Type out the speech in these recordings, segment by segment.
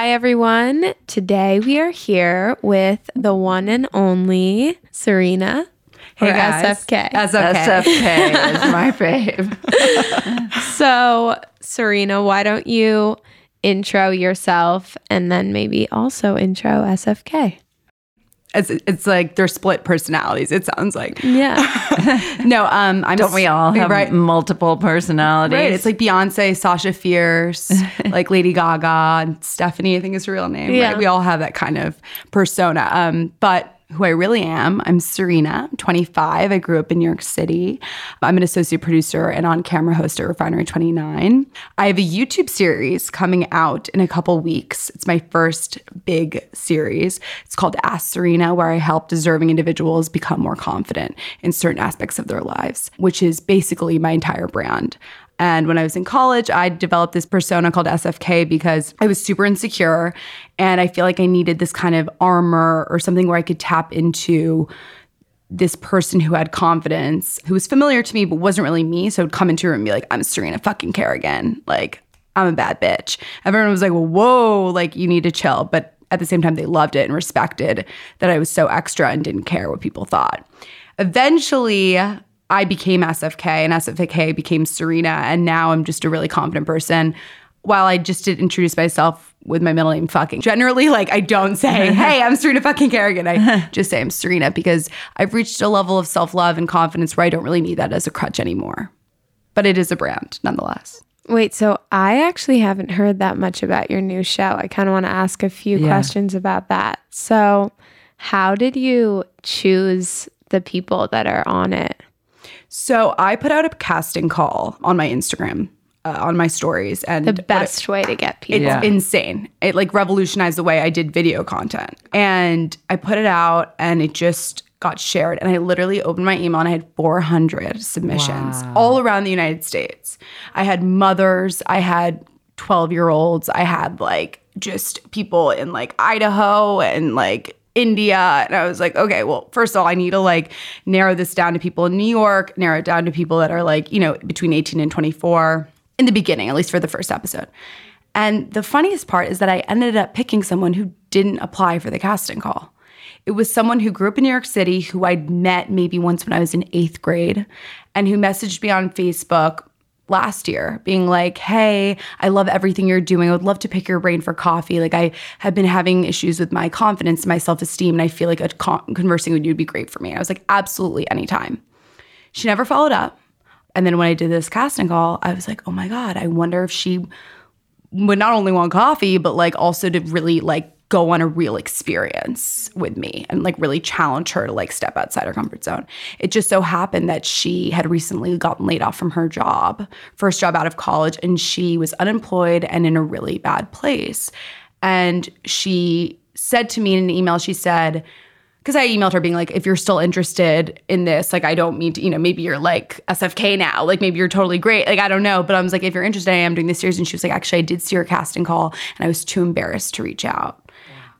Hi, everyone. Today we are here with the one and only Serena. Hey or guys. SFK. SFK. SFK is my fave. so, Serena, why don't you intro yourself and then maybe also intro SFK? It's, it's like they're split personalities. It sounds like Yeah. no. Um, I'm Don't we all have right? multiple personalities? Right. It's like Beyonce, Sasha Fierce, like Lady Gaga, and Stefani. I think is her real name. Yeah. Right? We all have that kind of persona. Um, but who I really am, I'm Serena. I'm 25. I grew up in New York City. I'm an associate producer and on-camera host at Refinery 29. I have a YouTube series coming out in a couple weeks. It's my first big series. It's called Ask Serena, where I help deserving individuals become more confident in certain aspects of their lives, which is basically my entire brand. And when I was in college, I developed this persona called SFK because I was super insecure and I feel like I needed this kind of armor or something where I could tap into this person who had confidence, who was familiar to me but wasn't really me. So I would come into a room and be like, I'm Serena fucking Kerrigan. Like, I'm a bad bitch. Everyone was like, well, whoa, like you need to chill. But at the same time, they loved it and respected that I was so extra and didn't care what people thought. Eventually, I became SFK and SFK became Serena. And now I'm just a really confident person. While I just did introduce myself with my middle name fucking. Generally, like I don't say, hey, I'm Serena fucking Kerrigan. I just say I'm Serena because I've reached a level of self-love and confidence where I don't really need that as a crutch anymore. But it is a brand nonetheless. Wait, so I actually haven't heard that much about your new show. I kind of want to ask a few Yeah. questions about that. So, how did you choose the people that are on it? So I put out a casting call on my Instagram, uh, on my stories, and The what it- best way to get people. It's Yeah. insane. It like revolutionized the way I did video content. And I put it out and it just got shared. And I literally opened my email and I had 400 submissions all around the United States. I had mothers, I had 12 year olds, I had like just people in like Idaho and like India. And I was like, okay, well, first of all, I need to like narrow this down to people in New York, narrow it down to people that are like, you know, between 18 and 24 in the beginning, at least for the first episode. And the funniest part is that I ended up picking someone who didn't apply for the casting call. It was someone who grew up in New York City who I'd met maybe once when I was in eighth grade and who messaged me on Facebook last year being like, Hey, I love everything you're doing. I would love to pick your brain for coffee. Like, I have been having issues with my confidence, my self esteem, and I feel like a con- conversing with you would be great for me. I was like, Absolutely, anytime. She never followed up. And then when I did this casting call, I was like, oh my God, I wonder if she would not only want coffee, but like also to really like go on a real experience with me and like really challenge her to like step outside her comfort zone. It just so happened that she had recently gotten laid off from her job, first job out of college, and she was unemployed and in a really bad place. And she said to me in an email, she said, because I emailed her being like, if you're still interested in this, like, I don't mean to, you know, maybe you're like SFK now, like, maybe you're totally great. Like, I don't know. But I was like, if you're interested, I am doing this series. And she was like, actually, I did see your casting call and I was too embarrassed to reach out.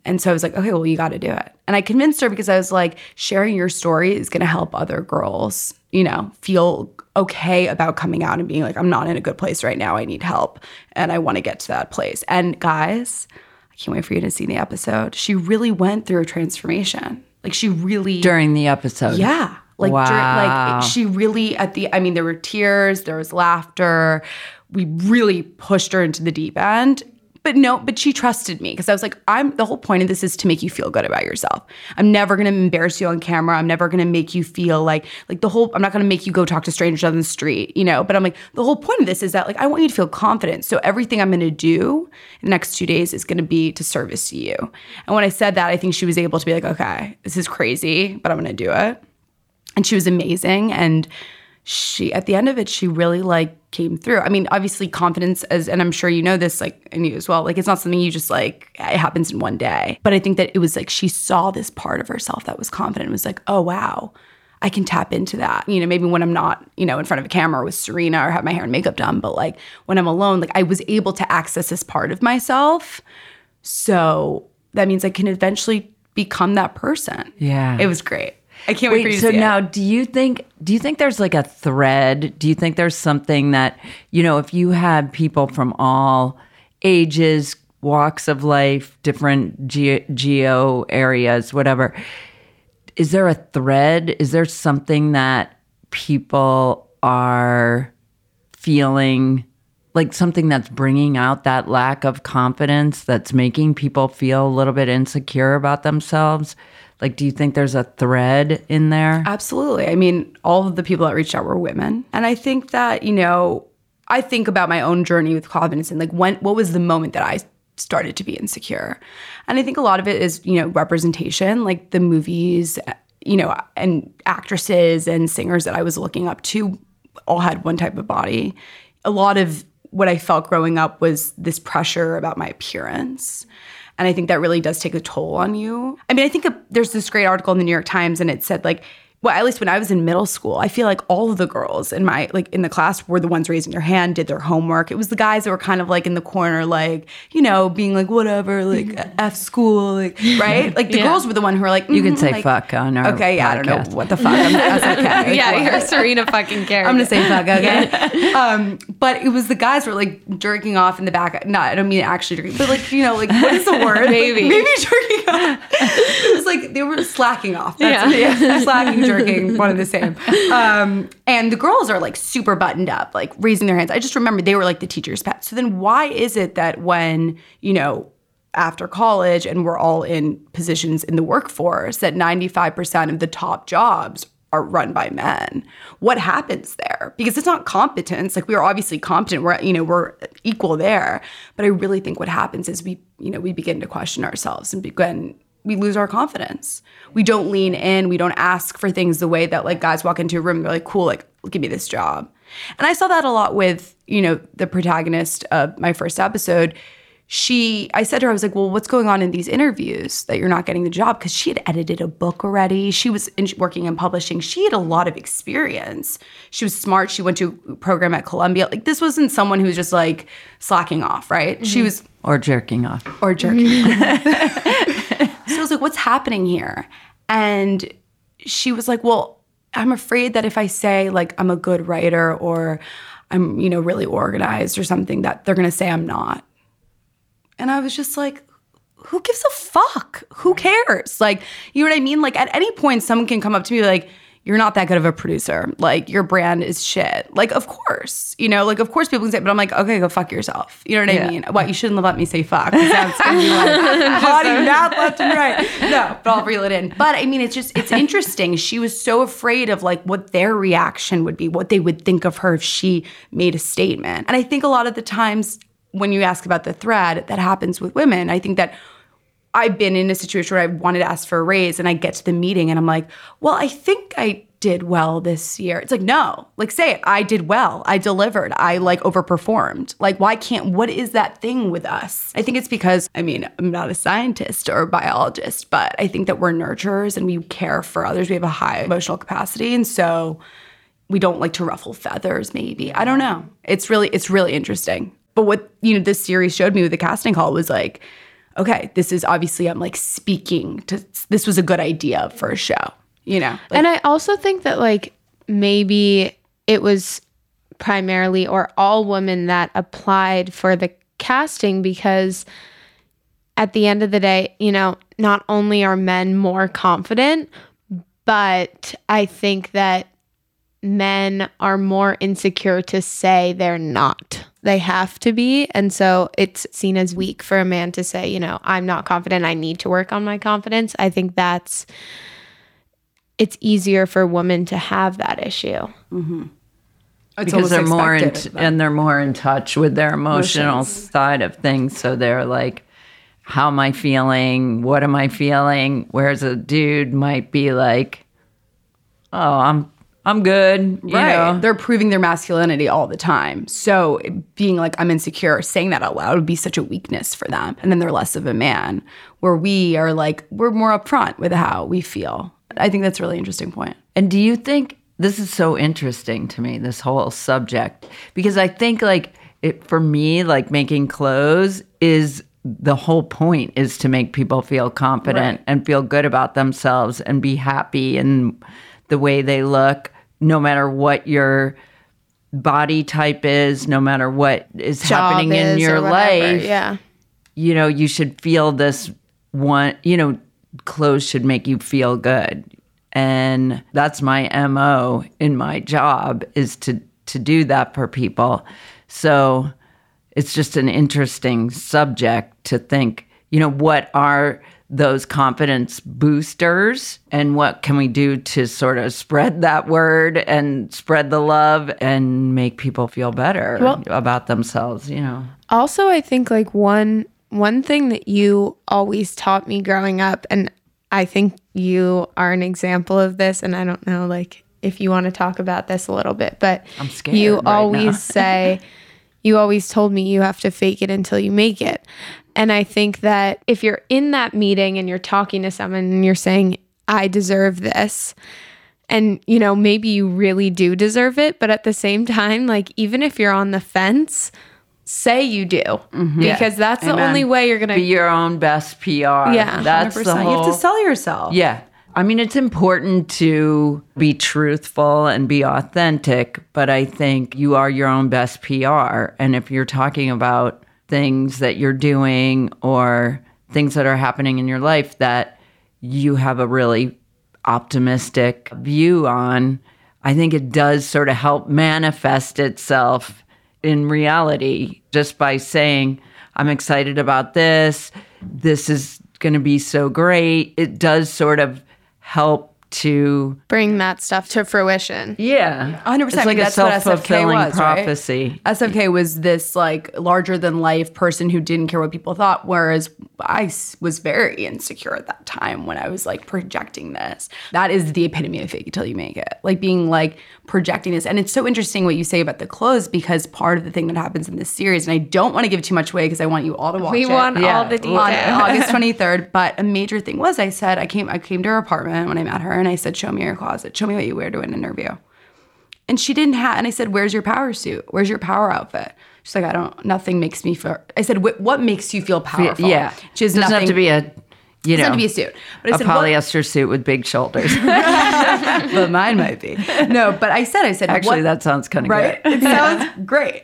And so I was like, okay, well, you got to do it. And I convinced her because I was like, sharing your story is going to help other girls, you know, feel okay about coming out and being like, I'm not in a good place right now. I need help. And I want to get to that place. And guys, I can't wait for you to see the episode. She really went through a transformation. Like she really during the episode. yeah. Like, Wow. like she really at the. I mean, there were tears, there was laughter. We really pushed her into the deep end. But no, but she trusted me because I was like, I'm the whole point of this is to make you feel good about yourself. I'm never gonna embarrass you on camera. I'm never gonna make you feel like like the whole I'm not gonna make you go talk to strangers on the street, you know. But I'm like, the whole point of this is that like I want you to feel confident. So everything I'm gonna do in the next two days is gonna be to service you. And when I said that, I think she was able to be like, okay, this is crazy, but I'm gonna do it and she was amazing and she at the end of it she really like came through. I mean obviously confidence as and i'm sure you know this like and you as well like it's not something you just like it happens in one day. But i think that it was like she saw this part of herself that was confident was like oh wow i can tap into that. You know maybe when i'm not you know in front of a camera with serena or have my hair and makeup done but like when i'm alone like i was able to access this part of myself. So that means i can eventually become that person. Yeah. it was great i can't wait, for you Wait, to so see it. now do you think do you think there's like a thread? Do you think there's something that, you know, if you had people from all ages, walks of life, different ge- geo areas, whatever, is there a thread? Is there something that people are feeling like something that's bringing out that lack of confidence that's making people feel a little bit insecure about themselves? Like, do you think there's a thread in there? Absolutely. I mean, all of the people that reached out were women. And I think that, you know, I think about my own journey with confidence and like when what was the moment that I started to be insecure. And I think a lot of it is, you know, representation, like the movies, you know, and actresses and singers that I was looking up to all had one type of body. A lot of what I felt growing up was this pressure about my appearance. And I think that really does take a toll on you. I mean, I think there's this great article in the New York Times, and it said, like, well, at least when I was in middle school, I feel like all of the girls in my like in the class were the ones raising their hand, did their homework. It was the guys that were kind of like in the corner, like you know, being like whatever, like f school, like right. Like the Yeah. girls were the one who were like, You can mhm, say like, fuck on our Okay, yeah, I don't know what the fuck. I'm, okay. Like, yeah, what? you're Serena fucking Carey. I'm gonna say fuck, okay? um, but it was the guys were like jerking off in the back. No, I don't mean actually jerking, but like you know, like what is the word? Maybe. like, maybe jerking off. it was like they were slacking off. That's Yeah. yeah. slacking, jerking, one and the same. Um, and the girls are like super buttoned up, like raising their hands. I just remember they were like the teacher's pet. So then, why is it that when you know? After college, and we're all in positions in the workforce, that 95% of the top jobs are run by men. What happens there? Because it's not competence. Like we are obviously competent. We're you know we're equal there. But I really think what happens is we you know we begin to question ourselves and begin we lose our confidence. We don't lean in. We don't ask for things the way that like guys walk into a room. They're like, cool, like give me this job. And I saw that a lot with you know the protagonist of my first episode she i said to her i was like well what's going on in these interviews that you're not getting the job because she had edited a book already she was in, working in publishing she had a lot of experience she was smart she went to a program at columbia like this wasn't someone who was just like slacking off right she mm-hmm. was Or jerking off? or jerking so i was like what's happening here and she was like well i'm afraid that if i say like i'm a good writer or i'm you know really organized or something that they're going to say i'm not and I was just like, who gives a fuck? Who cares? Like, you know what I mean? Like, at any point, someone can come up to me like, you're not that good of a producer. Like, your brand is shit. Like, of course, you know, like, of course people can say, but I'm like, okay, go fuck yourself. You know what Yeah. I mean? What, you shouldn't have let me say fuck. That's gonna be like, mouth left and right. No, but I'll reel it in. But I mean, it's just, it's interesting. She was so afraid of like what their reaction would be, what they would think of her if she made a statement. And I think a lot of the times, when you ask about the thread that happens with women, I think that I've been in a situation where I wanted to ask for a raise and I get to the meeting and I'm like, well, I think I did well this year. It's like, no, like say it. I did well. I delivered. I like overperformed. Like, why can't, what is that thing with us? I think it's because, I mean, I'm not a scientist or a biologist, but I think that we're nurturers and we care for others. We have a high emotional capacity. And so we don't like to ruffle feathers, maybe. I don't know. It's really, it's really interesting. But what, you know, this series showed me with the casting call was like, okay, this is obviously I'm like speaking to this was a good idea for a show, you know. Like, and I also think that like maybe it was primarily or all women that applied for the casting because at the end of the day, you know, not only are men more confident, but I think that men are more insecure to say they're not. They have to be. And so it's seen as weak for a man to say, you know, I'm not confident. I need to work on my confidence. I think that's, it's easier for women to have that issue. Mm-hmm. it's because they're more in, expected of them. and they're more in touch with their emotional Emotions. side of things. So they're like, how am I feeling? What am I feeling? Whereas a dude might be like, oh, I'm I'm good. You right. know? They're proving their masculinity all the time. So being like, I'm insecure, saying that out loud would be such a weakness for them. And then they're less of a man, where we are like, we're more upfront with how we feel. I think that's a really interesting point. And do you think this is so interesting to me, this whole subject? Because I think, like, it, for me, like making clothes is the whole point is to make people feel confident Right. and feel good about themselves and be happy in the way they look, no matter what your body type is, no matter what is Job happening in is your life. Yeah. you know, you should feel this one, you know, clothes should make you feel good. And that's my MO in my job is to to do that for people. So it's just an interesting subject to think, you know, what are those confidence boosters and what can we do to sort of spread that word and spread the love and make people feel better Well- about themselves, you know. Also, I think like one one thing that you always taught me growing up, and I think you are an example of this. And I don't know, like if you want to talk about this a little bit, but I'm scared You right always say, you always told me you have to fake it until you make it. And I think that if you're in that meeting and you're talking to someone and you're saying, I deserve this, and you know maybe you really do deserve it but at the same time like even if you're on the fence say you do mm-hmm. because that's the only way you're gonna be your own best PR. Yeah, that's the 100%. whole. You have to sell yourself. yeah, I mean it's important to be truthful and be authentic, but I think you are your own best PR, and if you're talking about things that you're doing or things that are happening in your life that you have a really optimistic view on, I think it does sort of help manifest itself in reality just by saying, I'm excited about this. This is going to be so great. It does sort of help to, bring that stuff to fruition yeah, 100%. It's I mean, like a that's what SFK self-fulfilling was, right? prophecy. SFK was this like larger than life person who didn't care what people thought, whereas I was very insecure at that time when I was like projecting this. That is the epitome of fake it till you make it. Like being like projecting this. And it's so interesting what you say about the clothes because part of the thing that happens in this series, and I don't want to give too much away because I want you all to watch we it want Yeah. all the details on August 23rd. But a major thing was I said I came I came to her apartment when I met her and I said, Show me your closet. Show me what you wear to an interview. And she didn't have and I said, Where's your power suit? Where's your power outfit? She's like, I don't nothing makes me feel I said, "What- what makes you feel powerful? Yeah, She has doesn't nothing have to be a, you know, to be a suit. But I a said, what- polyester suit with big shoulders. but mine might be. No, but I said, I said, Actually, what- that sounds kind of right? good. It sounds great.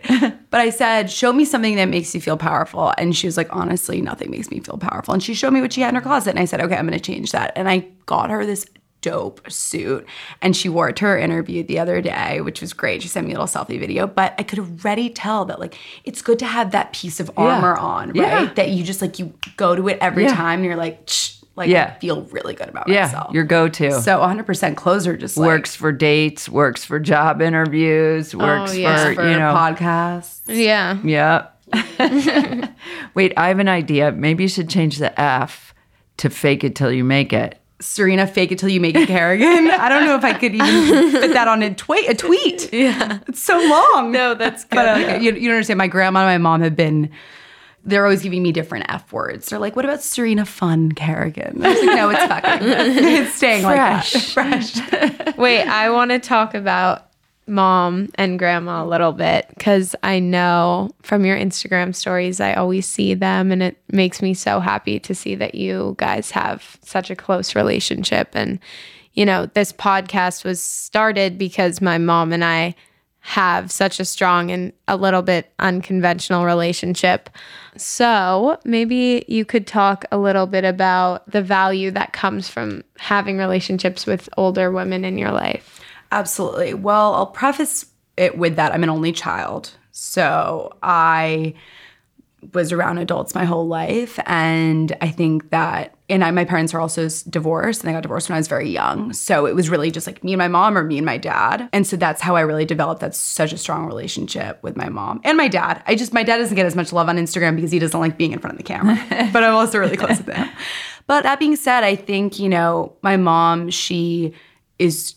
But I said, show me something that makes you feel powerful. And she was like, honestly, nothing makes me feel powerful. And she showed me what she had in her closet. And I said, okay, I'm going to change that. And I got her this dope suit and she wore it to her interview the other day which was great she sent me a little selfie video but i could already tell that like it's good to have that piece of armor on right Yeah. that you just like you go to it every Yeah. time and you're like Shh, like Yeah. I feel really good about Yeah, myself your go-to. so 100% clothes are just like works for dates, works for job interviews, oh, works yeah. for, for you know, podcasts yeah yeah. Wait, I have an idea. Maybe you should change the F to fake it till you make it. Serena, fake it till you make it, Kerrigan. I don't know if I could even fit that on a, twi- a tweet. Yeah. It's so long. no that's good But uh, you, you don't understand. My grandma and my mom have been, they're always giving me different F words. They're like, what about Serena Fun Kerrigan? I was like, no, it's fucking. it's staying like that. Fresh. Wait, I want to talk about mom and grandma a little bit because I know from your Instagram stories, I always see them, and it makes me so happy to see that you guys have such a close relationship. And, you know, this podcast was started because my mom and I have such a strong and a little bit unconventional relationship. So, maybe you could talk a little bit about the value that comes from having relationships with older women in your life. Absolutely. Well, I'll preface it with that I'm an only child. So I was around adults my whole life. And I think that, and I, my parents are also divorced and they got divorced when I was very young. So it was really just like me and my mom or me and my dad. And so that's how I really developed that such a strong relationship with my mom and my dad. I just, my dad doesn't get as much love on Instagram because he doesn't like being in front of the camera, but I'm also really close with him. But that being said, I think, you know, my mom, she is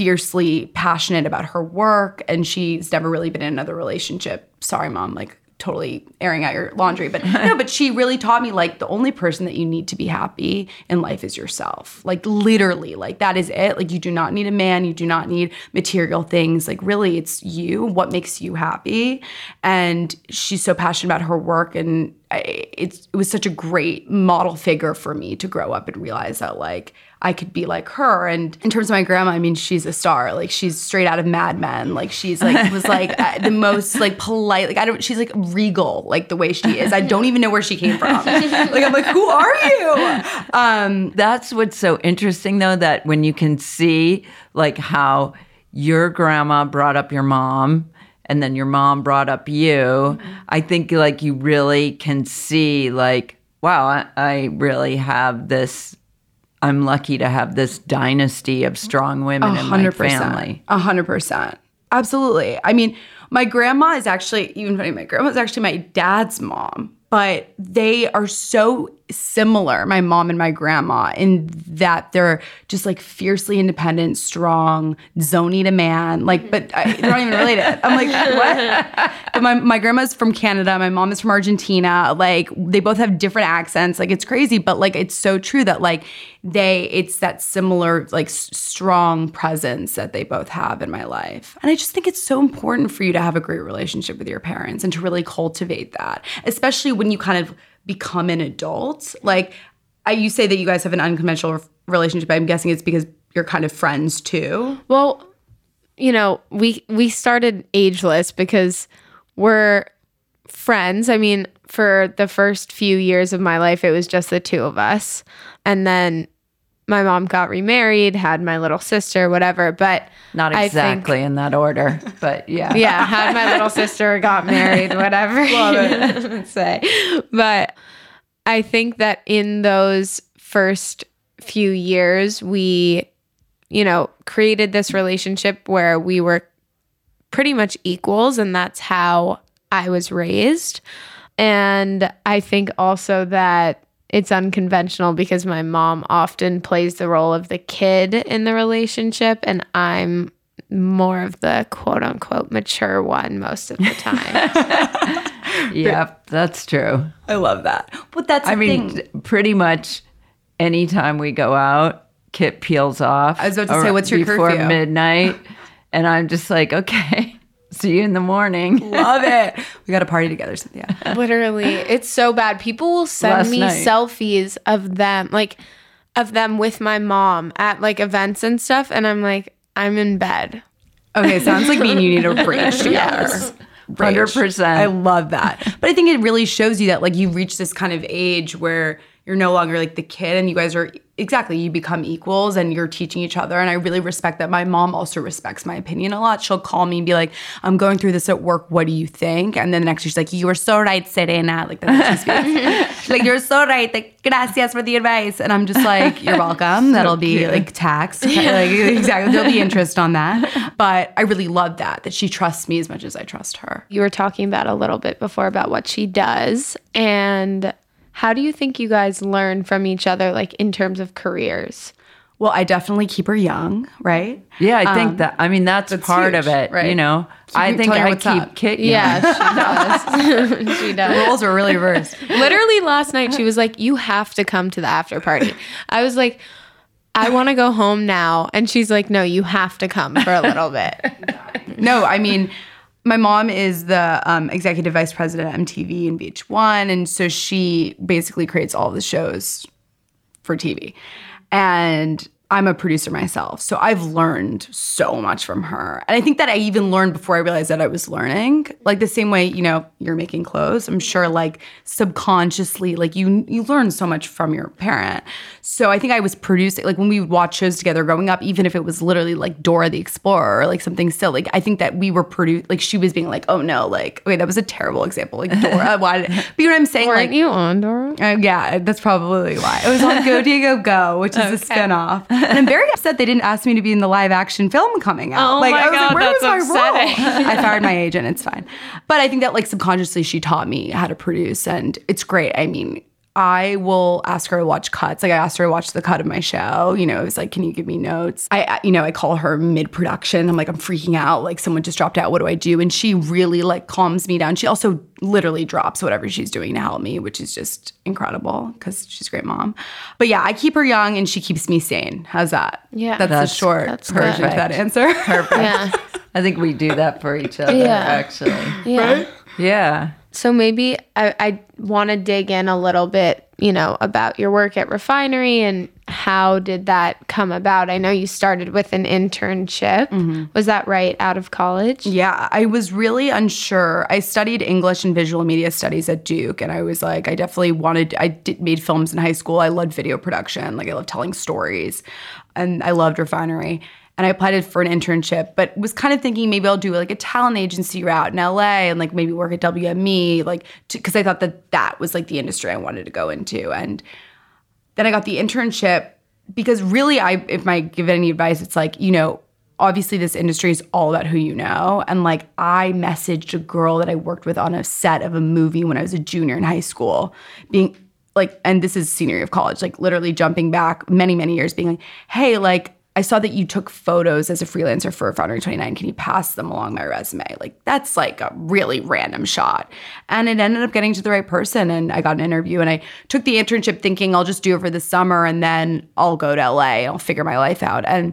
fiercely passionate about her work and she's never really been in another relationship. Sorry, mom, like totally airing out your laundry. But no, but she really taught me like the only person that you need to be happy in life is yourself. Like literally, like that is it. Like you do not need a man, you do not need material things. Like really, it's you, what makes you happy. And she's so passionate about her work and I, it's it was such a great model figure for me to grow up and realize that like I could be like her. And in terms of my grandma, I mean, she's a star. Like she's straight out of Mad Men. Like she's like was like uh, the most like polite. Like I don't. She's like regal. Like the way she is. I don't even know where she came from. like I'm like, who are you? Um, That's what's so interesting, though, that when you can see like how your grandma brought up your mom and then your mom brought up you, I think like you really can see like, wow, I, I really have this. I'm lucky to have this dynasty of strong women in my family. A hundred percent. Absolutely. I mean, my grandma is actually even funny. My grandma is actually my dad's mom, but they are so similar, my mom and my grandma, in that they're just like fiercely independent, strong, zony to man. Like, but I, they're not even related. I'm like, what? But my, my grandma's from Canada. My mom is from Argentina. Like, they both have different accents. Like, it's crazy, but like, it's so true that like they, it's that similar, like, s- strong presence that they both have in my life. And I just think it's so important for you to have a great relationship with your parents and to really cultivate that, especially when you kind of become an adult. Like, I, you say that you guys have an unconventional relationship. I'm guessing it's because you're kind of friends too. Well, you know, we we started ageless because we're friends. I mean, for the first few years of my life, it was just the two of us, and then my mom got remarried, had my little sister, whatever. But Not I think- exactly in that order, but yeah. yeah, had my little sister, got married, whatever would say. But I think that in those first few years, we, you know, created this relationship where we were pretty much equals, and that's how I was raised. And I think also that it's unconventional because my mom often plays the role of the kid in the relationship, and I'm more of the quote unquote mature one most of the time. yep, that's true. I love that. But that's the I mean, thing. pretty much anytime we go out, Kit peels off. I was about to say, what's your before curfew? midnight, and I'm just like, okay, see you in the morning. Love it. We got to party together, Cynthia. Literally, it's so bad. People will send Last me night. selfies of them, like of them with my mom at like events and stuff, and I'm like, I'm in bed. Okay, sounds like me and you need a bridge together. Yes. 100%. I love that. But I think it really shows you that like you've reached this kind of age where you're no longer like the kid and you guys are exactly you become equals and you're teaching each other and I really respect that. My mom also respects my opinion a lot. She'll call me and be like, "I'm going through this at work. What do you think?" And then the next she's like, "You were so right, Serena." Like that's how she speaks. Like, "You're so right. Like, gracias for the advice." And I'm just like, "You're welcome. That'll be like taxed. like exactly. There'll be interest on that." But I really love that that she trusts me as much as I trust her. You were talking about a little bit before about what she does, and how do you think you guys learn from each other, like in terms of careers? Well, I definitely keep her young, right? Yeah, I think um, that. I mean, that's, a part of it. right. You know, I think telling I keep up. Kit. young. Yeah, she does. she does. Roles are really reversed. Literally last night, she was like, "You have to come to the after party." I was like, "I want to go home now," and she's like, "No, you have to come for a little bit." no, I mean, my mom is the um, executive vice president at MTV and VH1, and so she basically creates all the shows for TV. And I'm a producer myself, so I've learned so much from her. And I think that I even learned before I realized that I was learning. Like the same way, you know, you're making clothes. I'm sure like subconsciously, like you you learn so much from your parent. So I think I was producing like when we would watch shows together growing up, even if it was literally like Dora the Explorer or like something silly. Like I think that we were produced like she was being like, oh no, like okay, that was a terrible example. Like Dora, why did but you know what I'm saying? Weren't like you on Dora? uh, yeah, that's probably why. It was on Go Diego Go, which is a spinoff. And I'm very upset they didn't ask me to be in the live action film coming out. Oh like, my I was God, like, where that's was my upsetting. role? I fired my agent. It's fine. But I think that like subconsciously she taught me how to produce, and it's great. I mean, I will ask her to watch cuts. Like I asked her to watch the cut of my show. You know, it was like, can you give me notes? I, I- you know, I call her mid production. I'm like, I'm freaking out. Like someone just dropped out. What do I do? And she really like calms me down. She also literally drops whatever she's doing to help me, which is just incredible because she's a great mom. But yeah, I keep her young and she keeps me sane. How's that? Yeah. that's, That's- the short that's version good. of that answer. Perfect. Yeah. I think we do that for each other, Yeah. actually. Yeah. Yeah. So maybe I, I want to dig in a little bit, you know, about your work at Refinery and how did that come about? I know you started with an internship. Mm-hmm. Was that right out of college? Yeah, I was really unsure. I studied English and visual media studies at Duke, and I was like, I definitely wanted. I did, made films in high school. I loved video production. Like I loved telling stories, and I loved refinery. And I applied for an internship, but was kind of thinking maybe I'll do like a talent agency route in LA and like maybe work at WME, like because I thought that that was like the industry I wanted to go into. And then I got the internship because really I if I give any advice it's like you know obviously this industry is all about who you know and like I messaged a girl that I worked with on a set of a movie when I was a junior in high school being like and this is senior year of college like literally jumping back many many years being like hey like I saw that you took photos as a freelancer for Refinery 29. Can you pass them along my resume? Like, that's like a really random shot. And it ended up getting to the right person. And I got an interview and I took the internship thinking I'll just do it for the summer and then I'll go to LA I'll figure my life out. And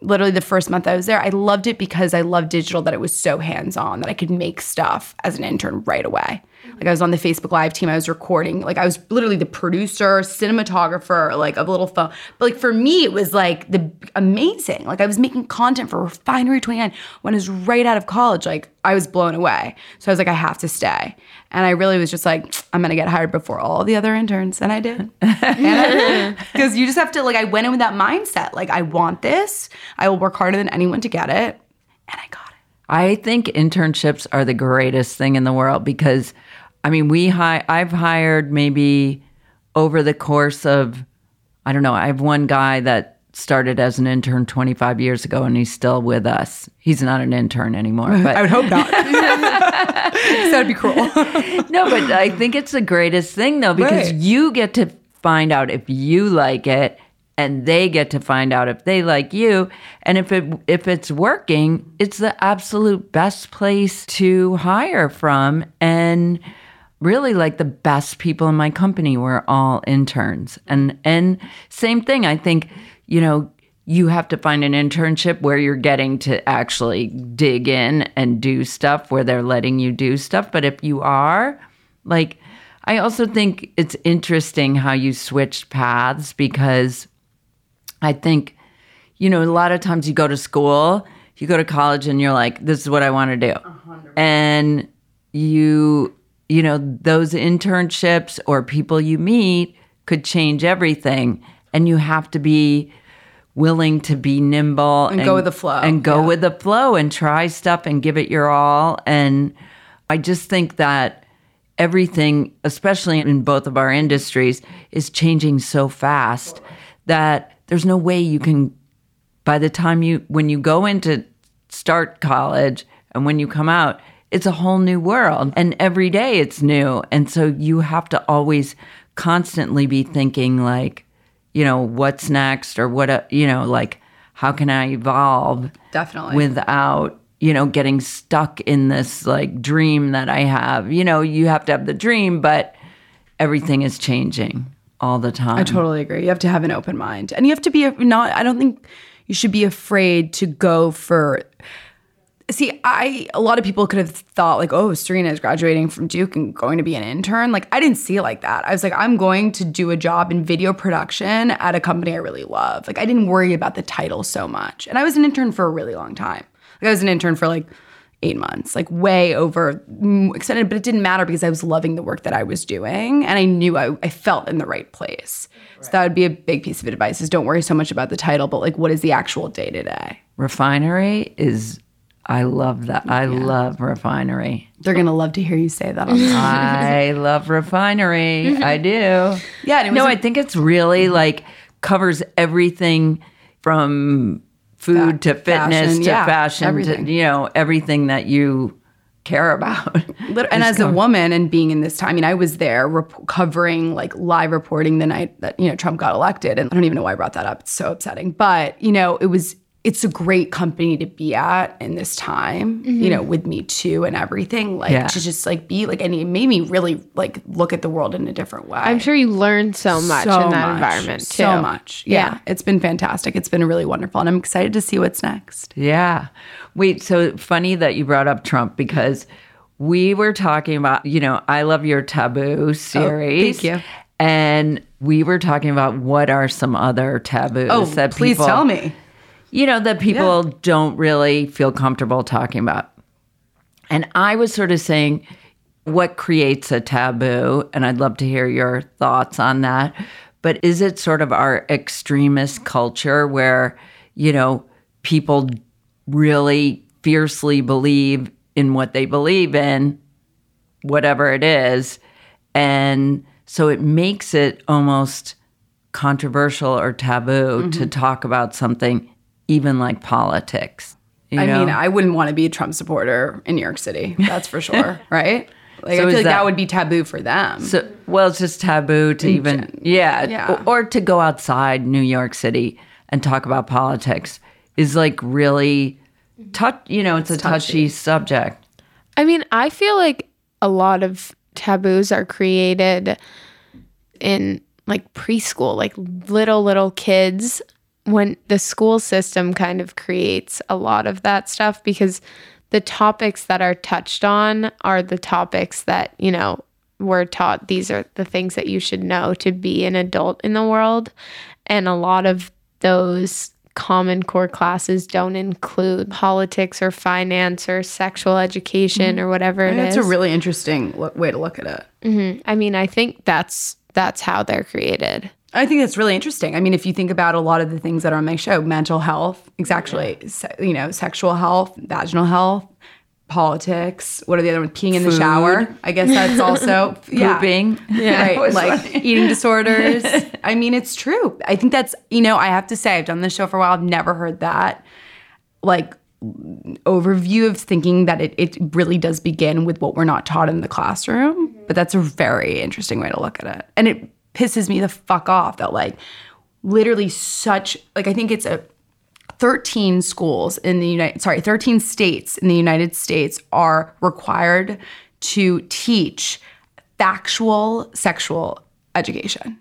literally the first month I was there, I loved it because I loved digital that it was so hands on that I could make stuff as an intern right away. Like I was on the Facebook Live team, I was recording, like I was literally the producer, cinematographer, like of a little phone. But like for me, it was like the amazing. Like I was making content for Refinery 29 when I was right out of college. Like I was blown away. So I was like, I have to stay. And I really was just like, I'm gonna get hired before all the other interns. And I did. Because you just have to, like, I went in with that mindset. Like, I want this. I will work harder than anyone to get it. And I got it. I think internships are the greatest thing in the world because, I mean, we hi- I've hired maybe over the course of, I don't know, I have one guy that started as an intern 25 years ago and he's still with us. He's not an intern anymore, but I would hope not. that'd be cruel. no, but I think it's the greatest thing though because Right. you get to find out if you like it and they get to find out if they like you and if it if it's working, it's the absolute best place to hire from and really like the best people in my company were all interns. And and same thing, I think, you know, you have to find an internship where you're getting to actually dig in and do stuff where they're letting you do stuff. But if you are, like, I also think it's interesting how you switched paths because I think, you know, a lot of times you go to school, you go to college and you're like, this is what I want to do. And you, you know, those internships or people you meet could change everything. And you have to be willing to be nimble and, go with the flow. and go Yeah. with the flow and try stuff and give it your all. And I just think that everything, especially in both of our industries, is changing so fast that there's no way you can, by the time you, when you go into start college and when you come out, it's a whole new world. And every day it's new. And so you have to always constantly be thinking, like, you know, what's next or what, uh, you know, like, how can I evolve? Definitely. without you know getting stuck in this like dream that i have you know you have to have the dream but everything is changing all the time I totally agree. You have to have an open mind. And you have to be not, I don't think you should be afraid to go for. See, I a lot of people could have thought like, oh, Serena is graduating from Duke and going to be an intern. Like, I didn't see it like that. I was like, I'm going to do a job in video production at a company I really love. Like, I didn't worry about the title so much. And I was an intern for a really long time. Like, I was an intern for like eight months, like way over extended, but it didn't matter because I was loving the work that I was doing and I knew I, I felt in the right place. So that would be a big piece of advice is don't worry so much about the title, but like what is the actual day to day? refinery is i love that i love refinery They're gonna love to hear you say that i love refinery i do Yeah, it was no a- I think it's really like covers everything from food Fa- to fitness fashion, to yeah, fashion everything. to you know everything that you care about. And as a woman and being in this time, I mean, I was there rep- covering like live reporting the night that you know Trump got elected, and I don't even know why I brought that up. It's so upsetting, but you know, it was. It's a great company to be at in this time, you know, mm-hmm. with Me Too and everything. Like Yeah. to just like be like, and it made me really like look at the world in a different way. I'm sure you learned so much So in that much, environment too. So much. Yeah. Yeah. It's been fantastic. It's been really wonderful. And I'm excited to see what's next. Yeah. Wait, so funny that you brought up Trump because we were talking about, you know, I love your taboo oh, series. thank you. And we were talking about what are some other taboos Oh, that please people, tell me. You know, that people don't really feel comfortable talking about. And I was sort of saying what creates a taboo, and I'd love to hear your thoughts on that. But is it sort of our extremist culture where, you know, people really fiercely believe in what they believe in, whatever it is. And so it makes it almost controversial or taboo to mm-hmm. talk about something even like politics. you I know? mean, I wouldn't want to be a Trump supporter in New York City. That's for sure. right? Like, So I feel like that, that- would be taboo for them. So, well, it's just taboo to even, yeah, yeah. Or, or to go outside New York City and talk about politics is like really touch. You know, it's, a touchy. subject. I mean, I feel like a lot of taboos are created in like preschool, like little, little kids, when the school system kind of creates a lot of that stuff because the topics that are touched on are the topics that, you know, we're taught these are the things that you should know to be an adult in the world. And a lot of those common core classes don't include politics or finance or sexual education mm-hmm. or whatever it is. That's a really interesting lo- way to look at it. Mm-hmm. I mean, I think that's that's how they're created. I think that's really interesting. I mean, if you think about a lot of the things that are on my show, mental health, exactly, se- you know, sexual health, vaginal health, politics. What are the other ones? Peeing in the shower. I guess that's also yeah. Pooping. right? like funny. eating disorders. I mean, it's true. I think that's you know, I have to say, I've done this show for a while. I've never heard that like overview of thinking that it, it really does begin with what we're not taught in the classroom. But that's a very interesting way to look at it. And it pisses me the fuck off that like literally such like I think it's a 13 schools in the United sorry, 13 states in the United States are required to teach factual sexual education.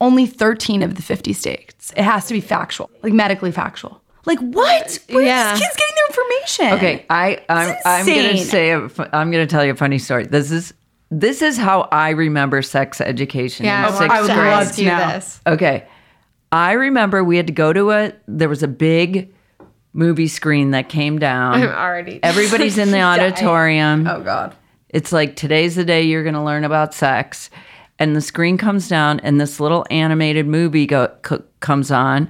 Only 13 of the 50 states. It has to be factual, like medically factual. Like what? Where Yeah. are these kids getting their information? Okay, I I'm, I'm gonna say a fu- I'm gonna tell you a funny story. This is this is how I remember sex education. in Yeah, the I sixth I would grade. love to know. this. Okay. I remember we had to go to a there was a big movie screen that came down. I'm already. Everybody's in the auditorium. Oh God. It's like today's the day you're going to learn about sex. And the screen comes down and this little animated movie go, c- comes on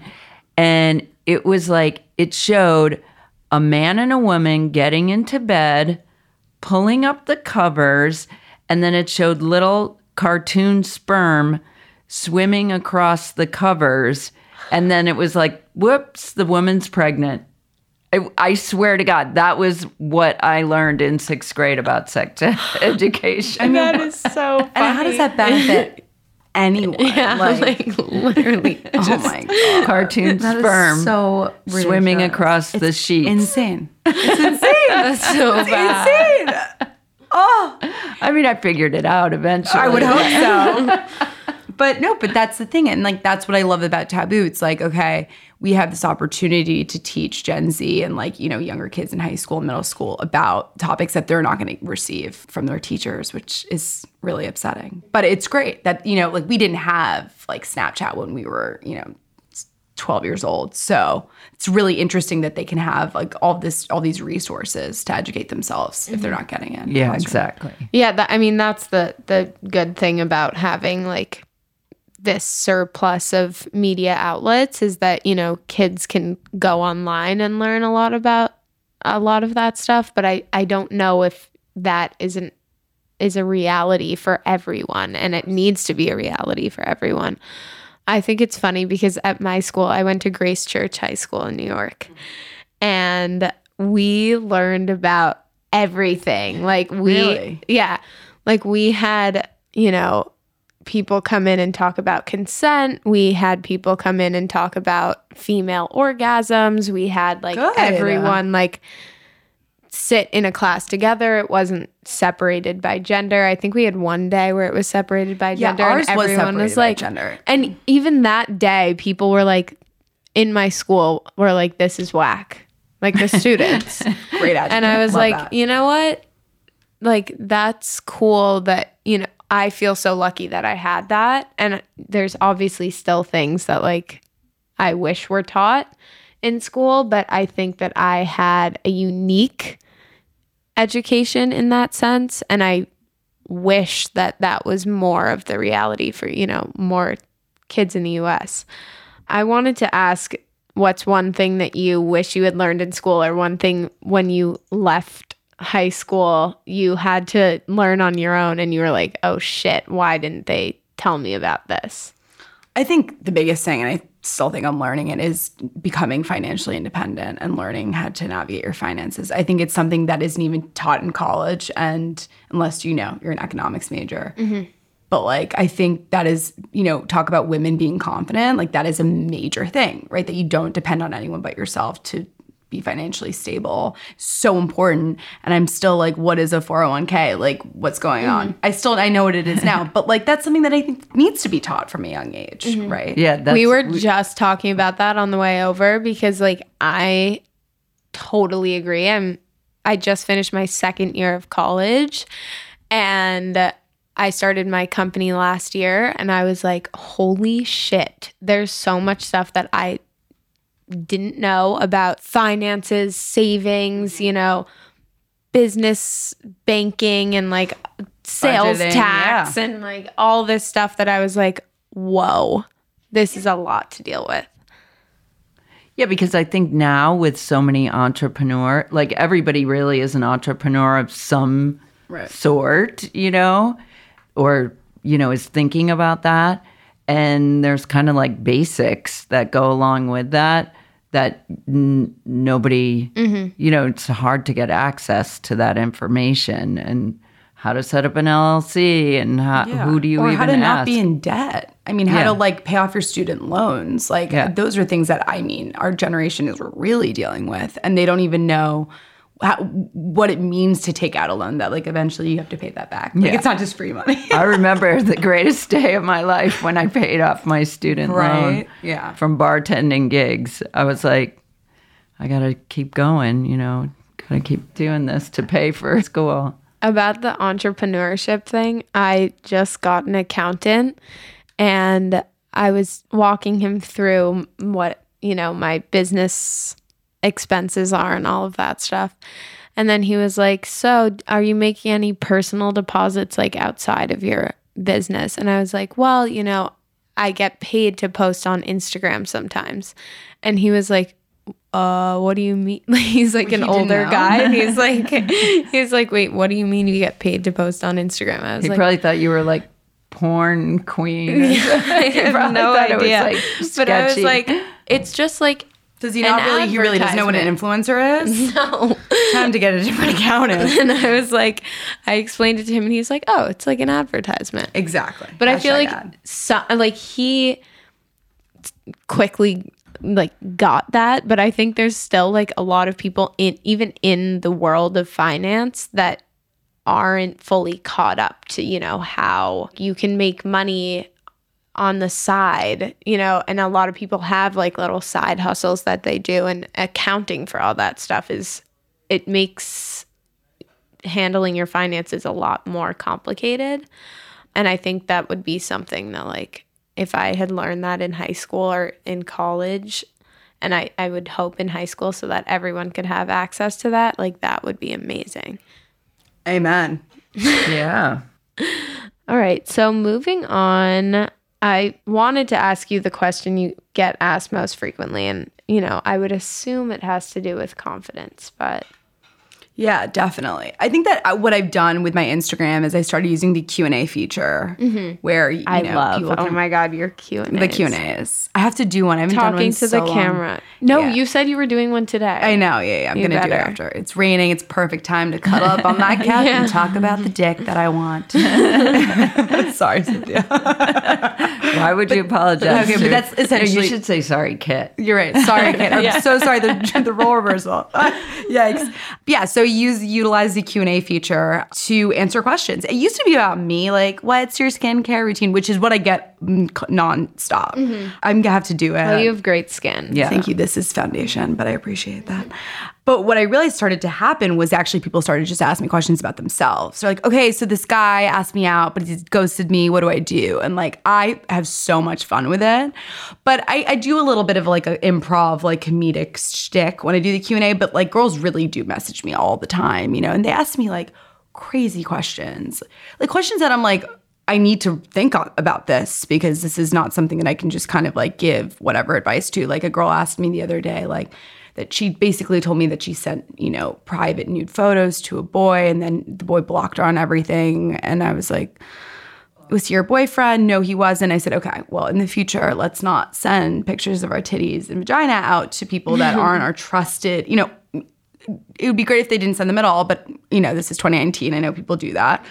and it was like it showed a man and a woman getting into bed, pulling up the covers, and then it showed little cartoon sperm swimming across the covers. And then it was like, whoops, the woman's pregnant. I, I swear to God, that was what I learned in sixth grade about sex education. And that is so funny. And how does that benefit anyone? Yeah, Like, like, literally. oh my God. cartoon That is sperm so swimming ridiculous. across the sheets. Insane. It's insane. That's so bad. Oh. I mean, I figured it out eventually. I would hope so. but no, but that's the thing. And like, that's what I love about Taboo. It's like, okay, we have this opportunity to teach Gen Z and like, you know, younger kids in high school and middle school about topics that they're not going to receive from their teachers, which is really upsetting. But it's great that, you know, like we didn't have like Snapchat when we were, you know, 12 years old. So it's really interesting that they can have like all this, all these resources to educate themselves if they're mm-hmm. not getting it. Yeah, exactly. Yeah, that, I mean that's the the good thing about having like this surplus of media outlets is that you know kids can go online and learn a lot about a lot of that stuff, but I I don't know if that isn't is a reality for everyone and it needs to be a reality for everyone. I think it's funny because at my school I went to Grace Church High School in New York and we learned about everything. Like we Really? yeah. Like we had, you know, people come in and talk about consent. We had people come in and talk about female orgasms. We had like Good. everyone like sit in a class together. It wasn't separated by gender. I think we had one day where it was separated by Yeah, gender. ours and was everyone was separated by like gender. And even that day, people were like in my school were like, This is whack. Like the students. Great adjective. and I was Love like, that. you know what? Like that's cool that, you know, I feel so lucky that I had that. And there's obviously still things that like I wish were taught in school, but I think that I had a unique education in that sense and I wish that that was more of the reality for, you know, more kids in the US. I wanted to ask what's one thing that you wish you had learned in school or one thing when you left high school you had to learn on your own and you were like, "Oh shit, why didn't they tell me about this?" I think the biggest thing, and I still think I'm learning it, is becoming financially independent and learning how to navigate your finances. I think it's something that isn't even taught in college, and unless you know you're an economics major. Mm-hmm. But like, I think that is, you know, talk about women being confident. Like, that is a major thing, right? That you don't depend on anyone but yourself to be financially stable. So important. And I'm still like, what is a 401k? Like, what's going on? Mm-hmm. I still, I know what it is now, but like, that's something that I think needs to be taught from a young age, mm-hmm. right? Yeah, that's, we were just talking about that on the way over because like I totally agree. I'm I just finished my second year of college and I started my company last year and I was like, holy shit, there's so much stuff that I didn't know about finances, savings, mm-hmm. you know, business banking and like sales Budgeting, tax yeah. and like all this stuff that I was like, whoa, this is a lot to deal with. Yeah, because I think now with so many entrepreneur, like everybody really is an entrepreneur of some Right. sort, you know, or you know is thinking about that, and there's kind of like basics that go along with that that n- nobody, mm-hmm. you know, it's hard to get access to that information and how to set up an LLC and how, who do you or even how to not be in debt. I mean, how Yeah. to like pay off your student loans. Like Yeah. those are things that I mean our generation is really dealing with, and they don't even know how, what it means to take out a loan that like eventually you have to pay that back. Like Yeah. it's not just free money. I remember the greatest day of my life when I paid off my student loan Right, yeah. from bartending gigs. I was like, I got to keep going, you know, got to keep doing this to pay for school. About the entrepreneurship thing, I just got an accountant and I was walking him through what, you know, my business expenses are and all of that stuff. And then he was like, So, are you making any personal deposits like outside of your business? And I was like, Well, you know, I get paid to post on Instagram sometimes. And he was like, uh, what do you mean? he's like an didn't older guy. And he's like, he's like, wait, what do you mean you get paid to post on Instagram? I was He like, probably thought you were like porn queen. I have no thought it was, idea. like, but I was like, it's just like, Does he not really? He really doesn't know what an influencer is. no. Time to get a different accountant. and I was like, I explained it to him, and he's like, oh, it's like an advertisement. exactly. But I feel like so, like he quickly like got that, but I think there's still like a lot of people in even in the world of finance that aren't fully caught up to, you know, how you can make money on the side, you know, and a lot of people have like little side hustles that they do and accounting for all that stuff is it makes handling your finances a lot more complicated. And I think that would be something that, like, if I had learned that in high school or in college, and I, I would hope in high school so that everyone could have access to that, like, that would be amazing. Amen. yeah. All right. So moving on, I wanted to ask you the question you get asked most frequently. And, you know, I would assume it has to do with confidence, but Yeah, definitely. I think that uh, what I've done with my Instagram is I started using the Q and A feature, where you I know, love. people Oh my god, your Q and the Q and A's. I have to do one. I haven't done Talking one to so the long. camera. No, Yeah. you said you were doing one today. I know. Yeah, yeah. I'm You gonna do it after. It's raining. It's perfect time to cuddle up on my couch Yeah. and talk about the dick that I want. Sorry, Cynthia. Why would you apologize? Okay, but that's essentially- you should say sorry, Kit. You're right. Sorry, Kate. I'm so sorry. The, the role reversal. Yikes. Yeah. So use utilize the Q and A feature to answer questions. It used to be about me, like what's your skincare routine, which is what I get c- nonstop. Mm-hmm. I'm gonna have to do it. Oh, you have great skin. Yeah. Thank you. This is foundation, but I appreciate that. Mm-hmm. But what I realized started to happen was actually people started just ask me questions about themselves. They're like, okay, so this guy asked me out, but he ghosted me. What do I do? And like, I have so much fun with it. But I, I do a little bit of like an improv, like comedic shtick when I do the Q and A. But like, girls really do message me all the time, you know, and they ask me like crazy questions, like questions that I'm like. I need to think about this because this is not something that I can just kind of like give whatever advice to. Like a girl asked me the other day, like that she basically told me that she sent, you know, private nude photos to a boy and then the boy blocked her on everything. And I was like, was he your boyfriend? No, he wasn't. I said, okay, well, in the future, let's not send pictures of our titties and vagina out to people that aren't our trusted, you know, it would be great if they didn't send them at all, but you know, this is 2019. I know people do that.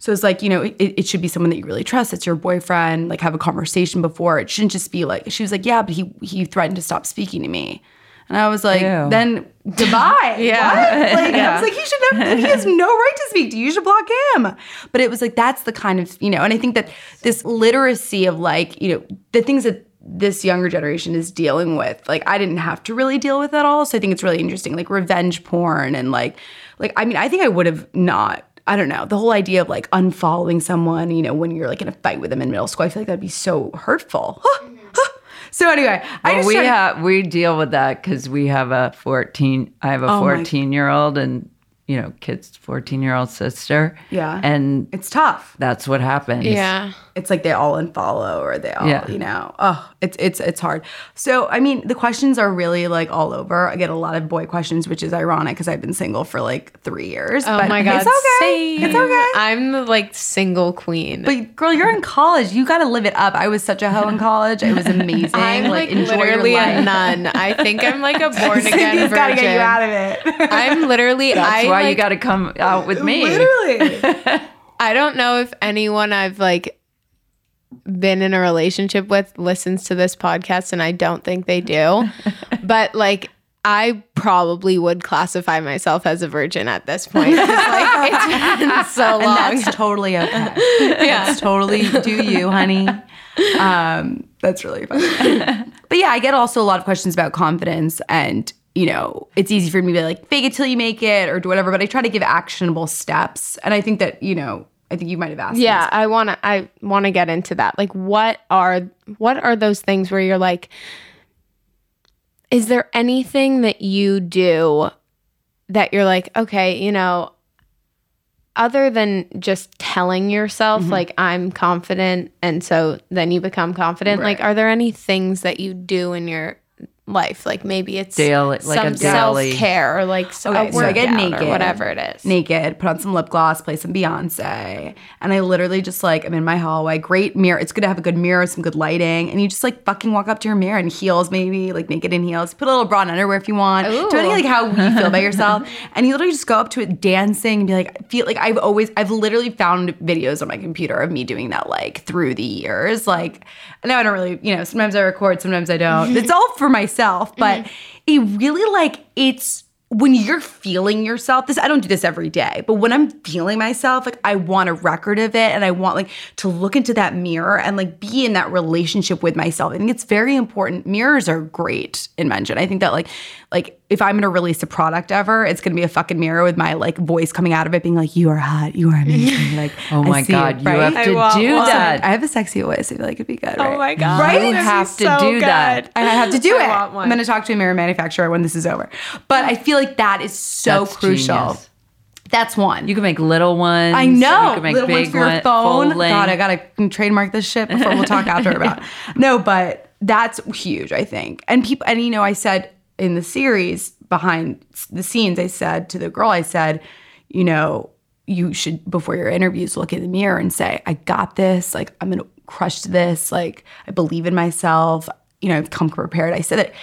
So it's like, you know, it, it should be someone that you really trust. It's your boyfriend, like have a conversation before. It shouldn't just be like, she was like, yeah, but he, he threatened to stop speaking to me. And I was like, Ew. then goodbye. Yeah. What? Like, I was like, he should never, he has no right to speak to you. You should block him. But it was like, that's the kind of, you know, and I think that this literacy of like, you know, the things that this younger generation is dealing with, like I didn't have to really deal with that all. So I think it's really interesting, like revenge porn and like, like, I mean, I think I would have not. I don't know. The whole idea of like unfollowing someone, you know, when you're like in a fight with them in middle school, I feel like that'd be so hurtful. so anyway, I Well, just we have we deal with that because we have a fourteen. I have a Oh my- fourteen year old, and you know, kid's fourteen year old sister. Yeah. and it's tough. that's what happens. Yeah. It's like they all unfollow or they all Yeah. you know oh it's it's it's hard so i mean the questions are really like all over i get a lot of boy questions which is ironic because i've been single for like three years Oh but my god. it's okay same. it's okay I'm the like single queen. but girl you're in college you gotta live it up i was such a hoe in college it was amazing I'm like, enjoy your literally a life. nun. I think I'm like a born again Cynthia's virgin. gotta get you out of it I'm literally. That's I why you got to come out with me. literally I don't know if anyone I've like been in a relationship with listens to this podcast, and I don't think they do. but like, I probably would classify myself as a virgin at this point. like, it's been so and long. that's totally okay yeah. That's totally do you, honey. Um, that's really funny. but yeah, I get also a lot of questions about confidence and you know, it's easy for me to be like, fake it till you make it or do whatever, but I try to give actionable steps. And I think that, you know, I think you might have asked. yeah i want to i want to get into that like what are what are those things where you're like is there anything that you do that you're like okay you know other than just telling yourself Mm-hmm. like i'm confident and so then you become confident like are there any things that you do in your life like maybe it's Daily- like a some daily- self-care or like s- Okay, a so I get naked. or whatever it is naked, put on some lip gloss, play some Beyonce. And I literally just like, I'm in my hallway, great mirror. It's good to have a good mirror, some good lighting. And you just like fucking walk up to your mirror in heels, maybe like naked in heels. Put a little bra and underwear if you want. Depending Ooh. like how you feel about yourself. And you literally just go up to it dancing and be like, I feel like I've always, I've literally found videos on my computer of me doing that like through the years. Like, now I don't really, you know, sometimes I record, sometimes I don't. it's all for myself, but mm-hmm. it really like, it's, when you're feeling yourself, this I don't do this every day, but when I'm feeling myself, like I want a record of it and I want like to look into that mirror and like be in that relationship with myself. I think it's very important. Mirrors are great invention. I think that like like if I'm gonna release a product ever, it's gonna be a fucking mirror with my like voice coming out of it being like, You are hot, you are amazing. Like Oh I my see God, it, you have to want do one. that. I have a sexy voice. I feel like it'd be good. oh my god Right? You have to so do that. good. I have to do I it. want one. I'm going to talk to a mirror manufacturer when this is over. But I feel like that is so That's crucial. genius. That's one. You can make little ones. I know. You can make Little ones big for your one- phone. God, I gotta trademark this shit before we'll talk after about. No, but that's huge. I think, and people, and you know, I said in the series behind the scenes, I said to the girl, I said, you know, you should before your interviews look in the mirror and say, I got this. Like I'm gonna crush this. Like I believe in myself. You know, I've come prepared. I said it.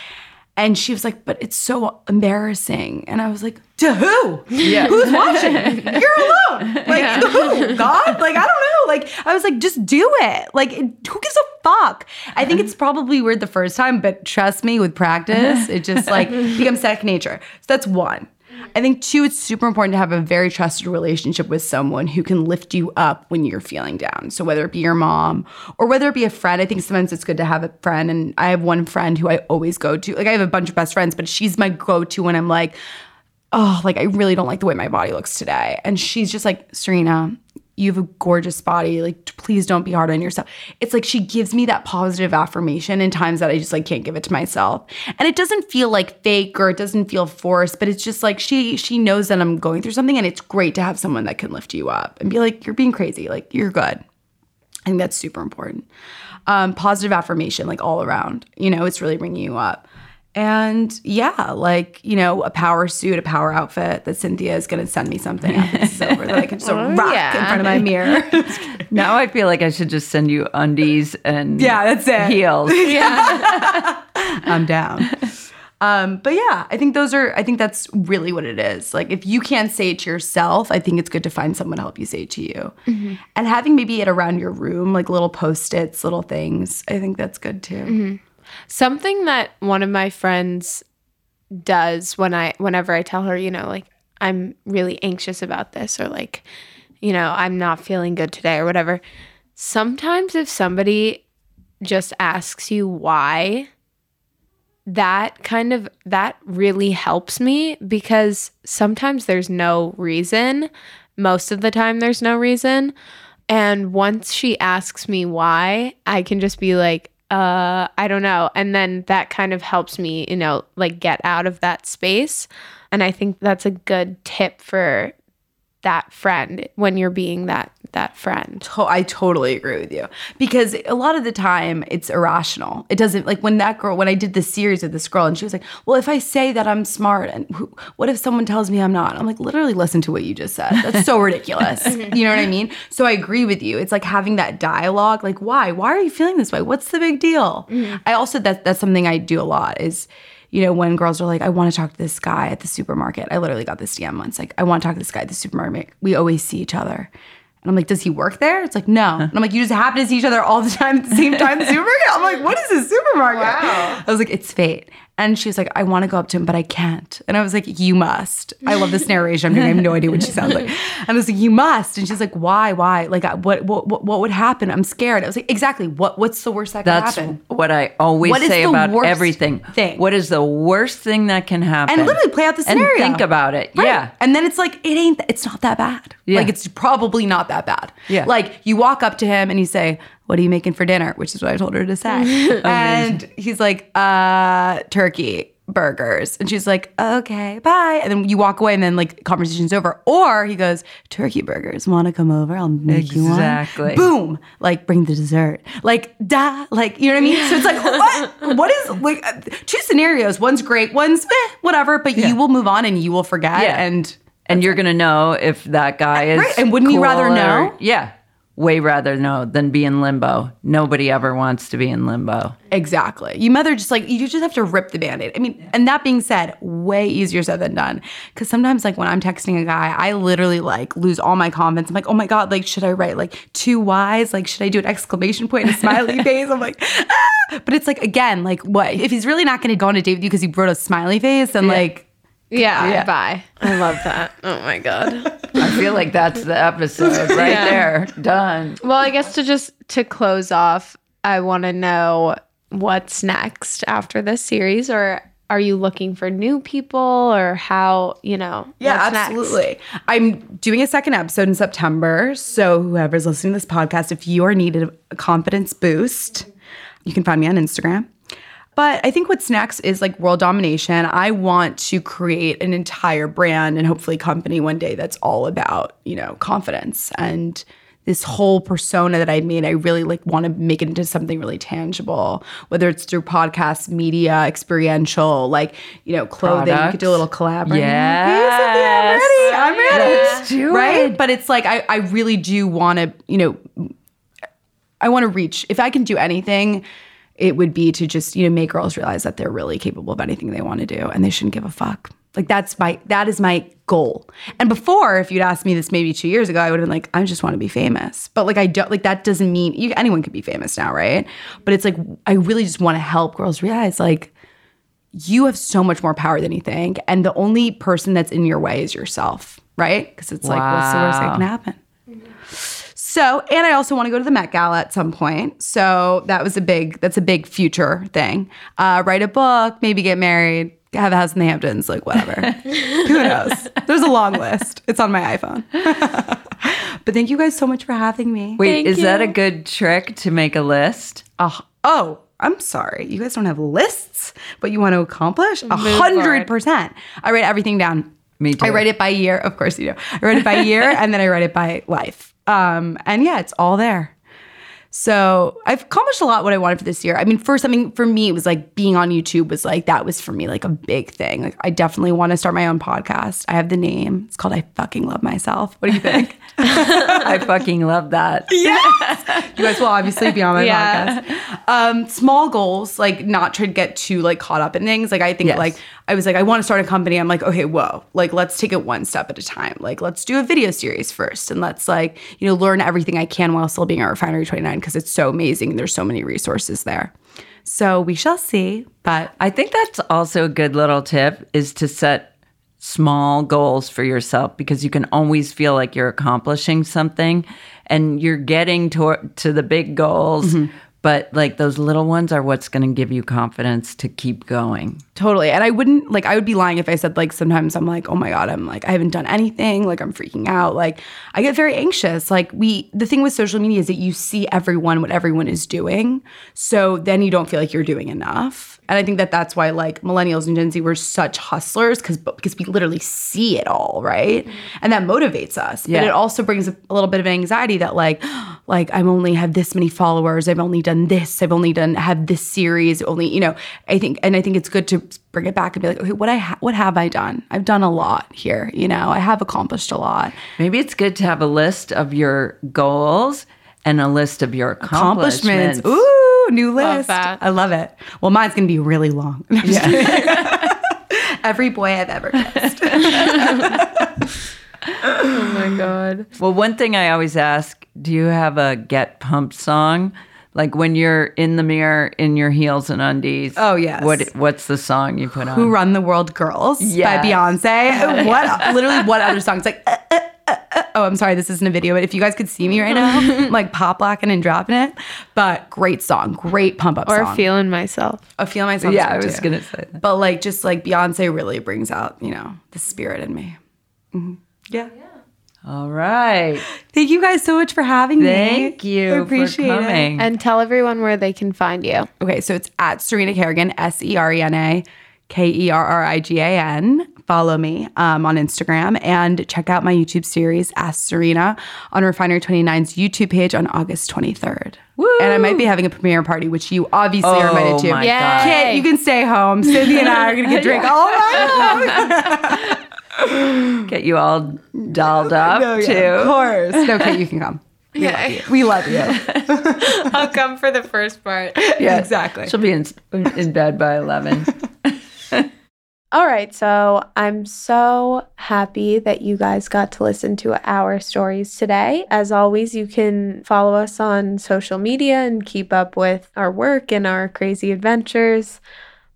And she was like, but it's so embarrassing. And I was like, to who? Yeah. Who's watching? You're alone. Like, who? God? Like, I don't know. Like, I was like, just do it. Like, it- who gives a fuck? I think it's probably weird the first time, but trust me, with practice, it just like becomes second nature. So that's one. I think two, it's super important to have a very trusted relationship with someone who can lift you up when you're feeling down. So whether it be your mom or whether it be a friend, I think sometimes it's good to have a friend. And I have one friend who I always go to. Like I have a bunch of best friends, but she's my go-to when I'm like, oh, like I really don't like the way my body looks today. And she's just like, Serena, you have a gorgeous body. Like, please don't be hard on yourself. It's like she gives me that positive affirmation in times that I just like can't give it to myself. And it doesn't feel like fake or it doesn't feel forced, but it's just like she she knows that I'm going through something and it's great to have someone that can lift you up and be like, you're being crazy. Like, you're good. I think that's super important. Um, positive affirmation, like all around, you know, it's really bringing you up. And yeah, like, you know, a power suit, a power outfit that Cynthia is going to send me something after this is over that I can just Oh, rock yeah. in front of my mirror. Now I feel like I should just send you undies and Yeah, that's it. heels. yeah. I'm down. Um, but yeah, I think those are, I think that's really what it is. Like, if you can't say it to yourself, I think it's good to find someone to help you say it to you. And having maybe it around your room, like little post its, little things, I think that's good too. Something that one of my friends does when I whenever I tell her, you know, like I'm really anxious about this or like, you know, I'm not feeling good today or whatever. Sometimes if somebody just asks you why, that kind of that really helps me because sometimes there's no reason. Most of the time there's no reason. And once she asks me why, I can just be like, uh, I don't know. And then that kind of helps me, you know, like get out of that space. And I think that's a good tip for that friend when you're being that that friend. To- I totally agree with you because a lot of the time it's irrational. It doesn't like when that girl when I did the series with this girl and she was like, "Well, if I say that I'm smart and who, what if someone tells me I'm not?" I'm like, "Literally listen to what you just said. That's so ridiculous." you know what I mean? So I agree with you. It's like having that dialogue like, "Why? Why are you feeling this way? What's the big deal?" Mm-hmm. I also that that's something I do a lot is you know, when girls are like, I want to talk to this guy at the supermarket. I literally got this DM once. Like, I want to talk to this guy at the supermarket. We always see each other. And I'm like, does he work there? It's like, no. And I'm like, you just happen to see each other all the time at the same time at the supermarket? I'm like, what is a supermarket? Wow. I was like, it's fate. And she was like, I want to go up to him, but I can't. And I was like, you must. I love this narration I'm doing. I have no idea what she sounds like. And I was like, you must. And she's like, why? Why? Like, what, what, what, what would happen? I'm scared. I was like, exactly. What, what's the worst that could That's happen? what I always What say about everything. thing? What is the worst thing that can happen? and literally play out the scenario. and think about it. Right. Yeah. And then it's like, it ain't, it's not that bad. Yeah. Like, it's probably not that bad. Yeah. Like, you walk up to him and you say, What are you making for dinner? Which is what I told her to say. and he's like, Uh, turkey. Burgers. And she's like, okay, bye. And then you walk away and then like conversation's over. Or he goes, turkey burgers, wanna come over? I'll make you one. Exactly. Boom. Like bring the dessert. Like da. Like, you know what I mean? So it's like, what? What is like uh, two scenarios? One's great, one's eh, whatever, but you will move on and you will forget. Yeah. And and you're gonna know if that guy is Right, and wouldn't you rather or- know? Yeah, way rather know than be in limbo. Nobody ever wants to be in limbo. Exactly. You mother just like you just have to rip the band-aid. I mean, and that being said, way easier said than done. Cause sometimes like when I'm texting a guy, I literally like lose all my confidence. I'm like, oh my God, like should I write like two Y's? Like, should I do an exclamation point and a smiley face? I'm like, ah! But it's like again, like what if he's really not gonna go on a date with you because he wrote a smiley face and like Yeah, Yeah. bye. I love that. Oh my god. I feel like that's the episode right Yeah. there. Done. Well, I guess to just to close off, I want to know what's next after this series or are you looking for new people or how, you know, Yeah, what's next? absolutely. I'm doing a second episode in September. So whoever's listening to this podcast, if you are needed a confidence boost, you can find me on Instagram. But I think what's next is like world domination. I want to create an entire brand and hopefully company one day that's all about, you know, confidence and this whole persona that I made, I really like want to make it into something really tangible, whether it's through podcasts, media, experiential, like, you know, clothing. You could do a little collaboration. Yes. Hey, I'm ready. I'm ready. Let's do right? it. But it's like, I, I really do want to, you know, I want to reach, if I can do anything, it would be to just, you know, make girls realize that they're really capable of anything they want to do and they shouldn't give a fuck. Like that's my that is my goal. And before, if you'd asked me this maybe two years ago, I would have been like, I just want to be famous. But like I don't like that doesn't mean you, anyone could be famous now, right? But it's like I really just want to help girls realize like you have so much more power than you think, and the only person that's in your way is yourself, right? Because it's like what's the worst that can happen? So, and I also want to go to the Met Gala at some point. So that was a big, that's a big future thing. Uh, write a book, maybe get married, have a house in the Hamptons, like whatever. Who knows? There's a long list. It's on my iPhone. but thank you guys so much for having me. Wait, Thank is that a good trick to make a list? Oh, oh, I'm sorry. You guys don't have lists, but you want to accomplish? A hundred percent. I write everything down. Me too. I write it by year. Of course you do. I write it by year and then I write it by life. Um, and yeah, it's all there. So I've accomplished a lot what I wanted for this year. I mean, first, I mean, for me, it was like being on YouTube was like that was for me like a big thing. Like I definitely want to start my own podcast. I have the name. It's called I fucking love myself. What do you think? I fucking love that. Yes. You guys will obviously be on my Yeah. podcast. Um, small goals, like not try to get too like caught up in things. Like I think Yes. like I was like, I want to start a company. I'm like, okay, whoa, like let's take it one step at a time. Like let's do a video series first and let's like, you know, learn everything I can while still being at Refinery 29 because it's so amazing and there's so many resources there. So we shall see. But I think that's also a good little tip is to set small goals for yourself because you can always feel like you're accomplishing something and you're getting to to the big goals mm-hmm. but like those little ones are what's going to give you confidence to keep going. Totally. And I wouldn't like I would be lying if I said like sometimes I'm like, "Oh my god, I'm like I haven't done anything, like I'm freaking out." Like I get very anxious. Like we the thing with social media is that you see everyone what everyone is doing. So then you don't feel like you're doing enough. And I think that that's why like millennials and Gen Z were such hustlers cuz because we literally see it all, right? Mm-hmm. And that motivates us. But Yeah. it also brings a, a little bit of anxiety that like like I'm only have this many followers, I've only done this, I've only done have this series, only, you know, I think and I think it's good to bring it back and be like, okay, what I ha- what have I done? I've done a lot here, you know. I have accomplished a lot. Maybe it's good to have a list of your goals and a list of your accomplishments. Accomplishments. Ooh, new Love list. that. I love it. Well, mine's going to be really long. I'm just kidding. Every boy I've ever kissed. Oh my god. Well, one thing I always ask, do you have a get pumped song? Like when you're in the mirror in your heels and undies. Oh, yes. What what's the song you put on? Who Run the World Girls Yes. by Beyonce. What literally what other song? It's like uh, uh. Oh, I'm sorry, this isn't a video, but if you guys could see me right now, I'm like pop locking and dropping it. But great song, great pump up Or song. feeling myself. I feel myself. yeah, I was gonna say that. But like, just like Beyonce really brings out, you know, the spirit in me. Mhm. Yeah. All right. Thank you guys so much for having me. Thank you I appreciate for it. And tell everyone where they can find you. Okay, so it's at Serena Kerrigan, S E R E N A K E R R I G A N. Follow me um, on Instagram and check out my YouTube series, Ask Serena, on Refinery 29's YouTube page on August 23rd. And I might be having a premiere party, which you obviously are invited Oh to. my Yay. God. Kit, you can stay home. Cindy and I are going to get drink all night. Get you all dolled up Oh, too. yeah, of course. No, Kit, you can come. Yeah. We love you. I'll come for the first part. Yeah, Exactly. She'll be in in bed by eleven. All right, so I'm so happy that you guys got to listen to our stories today. As always, you can follow us on social media and keep up with our work and our crazy adventures.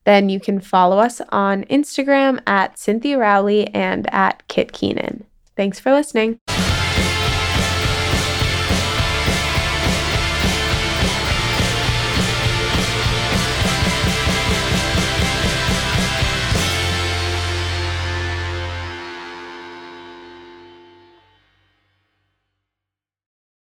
Then you can follow us on Instagram at Cynthia Rowley and at Kit Keenan. Thanks for listening.